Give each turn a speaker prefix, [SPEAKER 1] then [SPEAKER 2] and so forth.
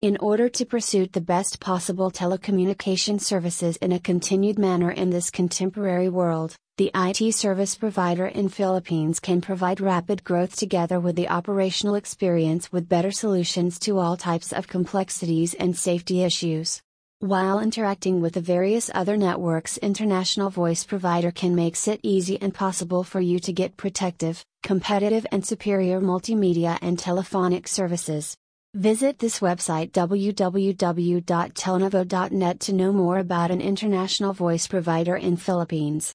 [SPEAKER 1] In order to pursue the best possible telecommunication services in a continued manner in this contemporary world, the IT service provider in Philippines can provide rapid growth together with the operational experience with better solutions to all types of complexities and safety issues. While interacting with the various other networks international voice provider can makes it easy and possible for you to get protective, competitive and superior multimedia and telephonic services. Visit this website www.telnovo.net to know more about an international voice provider in Philippines.